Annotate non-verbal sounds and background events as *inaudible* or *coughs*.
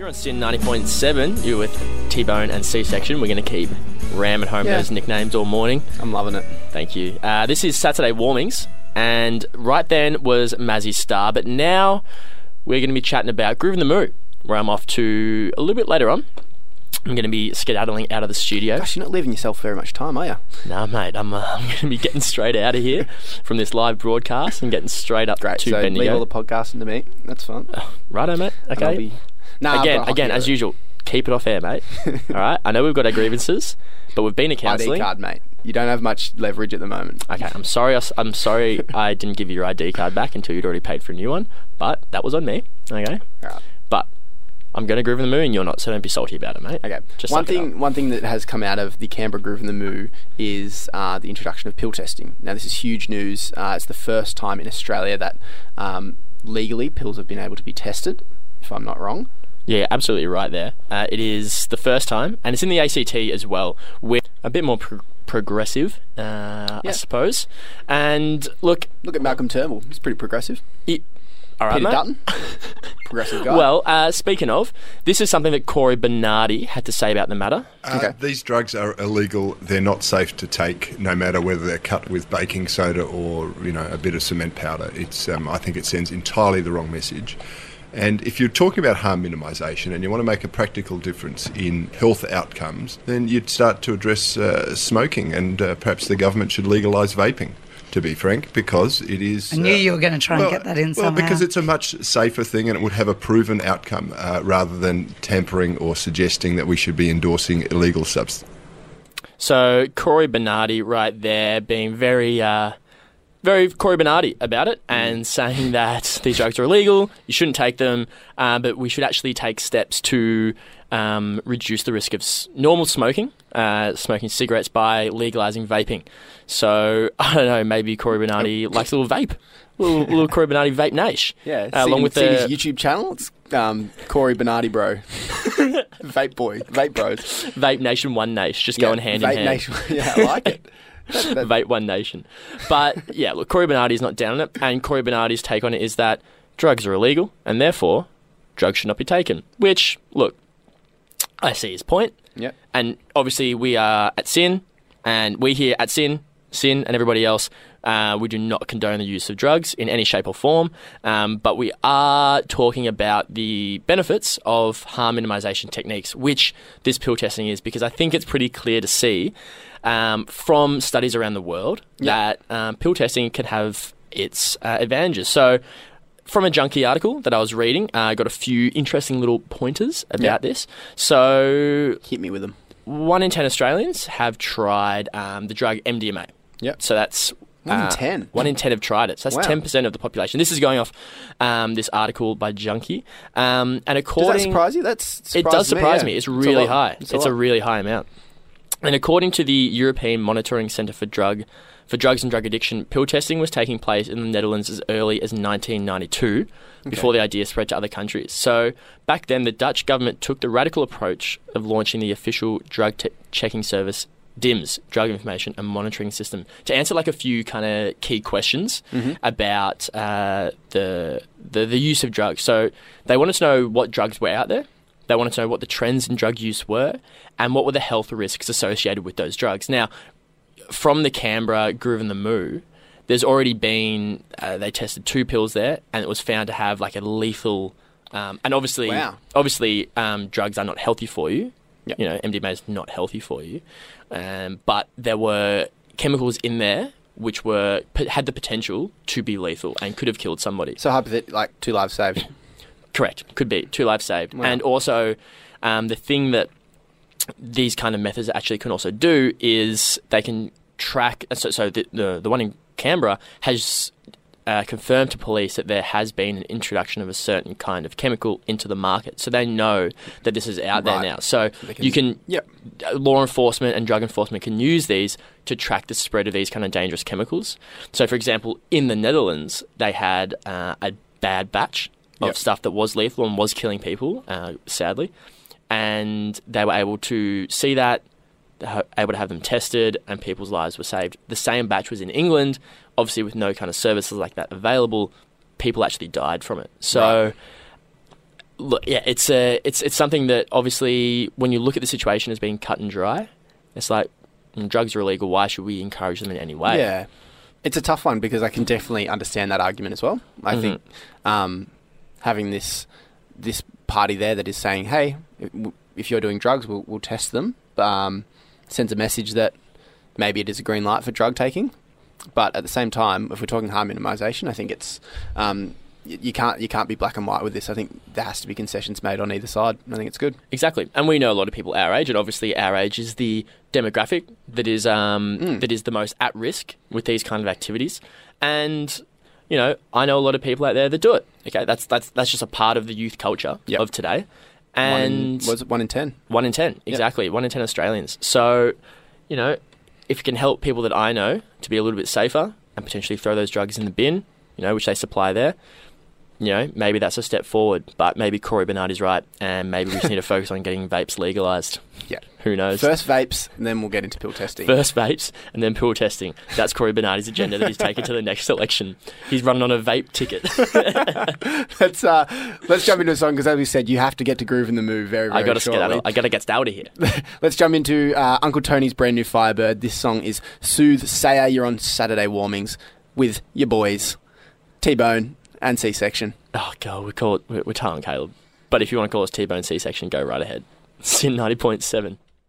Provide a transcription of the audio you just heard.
You're on SYN 90.7. You're with T Bone and C Section. We're going to keep ramming home Yeah. those nicknames all morning. I'm loving it. Thank you. Uh, this is Saturday Warmings, and right then was Mazzy Star, but now we're going to be chatting about Groovin the Moo, where I'm off to a little bit later on. I'm going to be skedaddling out of the studio. Gosh, you're not leaving yourself very much time, are you? No, mate, I'm, uh, *laughs* I'm going to be getting straight out of here from this live broadcast and getting straight up Great. to so Bendigo. leave all the podcasting to me. That's fine. *laughs* Righto, mate. And I'll Okay. be- Nah, again, again, as usual, keep it off air, mate. *laughs* All right. I know we've got our grievances, but we've been to ID card, mate. You don't have much leverage at the moment. Okay, I'm sorry. I, am sorry *laughs* I didn't give you your ID card back until you'd already paid for a new one, but that was on me. Okay, Alright. but I'm going to Groovin the Moo. You're not, so don't be salty about it, mate. Okay. Just one thing, one thing that has come out of the Canberra Groovin the Moo is uh, the introduction of pill testing. Now, this is huge news. Uh, it's the first time in Australia that um, legally pills have been able to be tested. If I'm not wrong. Yeah, absolutely right there. Uh, it is the first time, and it's in the ACT as well, with a bit more pro- progressive, uh, I suppose. And look, Look at Malcolm Turnbull. He's pretty progressive. it, all right, Peter mate. Dutton. *laughs* progressive guy. Well, uh, speaking of, this is something that Cory Bernardi had to say about the matter. Uh, Okay. These drugs are illegal. They're not safe to take, no matter whether they're cut with baking soda or you know a bit of cement powder. It's um, I think it sends entirely the wrong message. And if you're talking about harm minimisation and you want to make a practical difference in health outcomes, then you'd start to address uh, smoking, and uh, perhaps the government should legalise vaping. To be frank, because it is. I knew uh, you were going to try and get that in well, somehow. because it's a much safer thing and it would have a proven outcome uh, rather than tampering or suggesting that we should be endorsing illegal substances. So Cory Bernardi, right there, being very, uh, very Cory Bernardi about it, and saying that these drugs are illegal, you shouldn't take them, uh, but we should actually take steps to um, reduce the risk of s- normal smoking, uh, smoking cigarettes by legalizing vaping. So *laughs* I don't know, maybe Cory Bernardi likes a little vape, little, little *laughs* Cory Bernardi vape nash, yeah. uh, along with the his YouTube channel. It's um, Cory Bernardi, bro. *laughs* Vape boy. Vape bros. Vape Nation One Nation, just going hand Vape in hand. Nation. yeah, I like it. That- that- Vape One Nation. But yeah, look, Cory Bernardi's not down on it, and Cory Bernardi's take on it is that drugs are illegal, and therefore drugs should not be taken. Which, look, I see his point, Yep. and obviously we are at SYN, and we here at SYN, SYN, and everybody else. Uh, we do not condone the use of drugs in any shape or form, um, but we are talking about the benefits of harm minimization techniques, which this pill testing is, because I think it's pretty clear to see um, from studies around the world Yeah. that um, pill testing can have its uh, advantages. So, from a Junkee article that I was reading, uh, I got a few interesting little pointers about Yeah. this. So, Hit me with them. one in ten Australians have tried um, the drug MDMA. Yep. So that's One in uh, 10? One in ten have tried it. So that's Wow. ten percent of the population. This is going off um, this article by Junkee, um, and Does according that surprise you? That's it does surprise yeah. me. It's really lot. high. It's, a, lot. really high amount. And according to the European Monitoring Centre for Drug for Drugs and Drug Addiction, pill testing was taking place in the Netherlands as early as 1992, before the idea spread to other countries. So back then, the Dutch government took the radical approach of launching the official drug te- checking service. DIMS, Drug Information and Monitoring System, to answer like a few kind of key questions about uh, the, the the use of drugs. So they wanted to know what drugs were out there, they wanted to know what the trends in drug use were and what were the health risks associated with those drugs. Now, from the Canberra Groovin the Moo, there's already been uh, they tested two pills there, and it was found to have like a lethal. Um, and obviously, Wow. obviously, um, drugs are not healthy for you. Yep. You know, MDMA is not healthy for you, um, but there were chemicals in there which were had the potential to be lethal and could have killed somebody. So hypothetically, like two lives saved. *coughs* Correct. Could be two lives saved. Wow. And also, um, the thing that these kind of methods actually can also do is they can track. So, so the, the the one in Canberra has uh, confirmed to police that there has been an introduction of a certain kind of chemical into the market, so they know that this is out Right. there now. So can- you can Yep. uh, law enforcement and drug enforcement can use these to track the spread of these kind of dangerous chemicals. So, for example, in the Netherlands, they had uh, a bad batch of Yep. stuff that was lethal and was killing people, uh, sadly, and they were able to see that, able to have them tested, and people's lives were saved. The same batch was in England, obviously with no kind of services like that available. People actually died from it. So. look, yeah, it's a it's it's something that obviously when you look at the situation as being cut and dry, it's like mm, drugs are illegal. Why should we encourage them in any way? Yeah, it's a tough one because I can definitely understand that argument as well. I Mhm. think um, having this this party there that is saying, "Hey, if you're doing drugs, we'll, we'll test them," um, sends a message that maybe it is a green light for drug taking. But at the same time, if we're talking harm minimisation, I think it's um, you can't you can't be black and white with this. I think there has to be concessions made on either side. I think it's good. Exactly, and we know a lot of people our age, and obviously our age is the demographic that is um, Mm. that is the most at risk with these kind of activities. And you know, I know a lot of people out there that do it. Okay, that's that's that's just a part of the youth culture Yep. of today. One in- And was it one in ten? One in ten, exactly. One in ten Australians. So, you know, if you can help people that I know to be a little bit safer and potentially throw those drugs in the bin, you know, which they supply there, you know, maybe that's a step forward. But maybe Cory Bernard is right, and maybe we just need to focus on getting vapes legalized. Yeah. Who knows? First vapes, and then we'll get into pill testing. First vapes and then pill testing. That's Cory Bernardi's agenda that he's taken to the next election. He's running on a vape ticket. *laughs* let's uh, let's jump into a song because, as we said, you have to get to Groovin the Moo very, very I gotta shortly. get out of, I gotta get out of here. *laughs* Let's jump into uh, Uncle Tony's brand new Firebird. This song is Soothe Sayer. You're on Saturday Warmings with your boys, T Bone and C Section. Oh god, we call it we're, and Caleb. But if you want to call us T Bone C section, go right ahead. *laughs* SYN ninety point seven.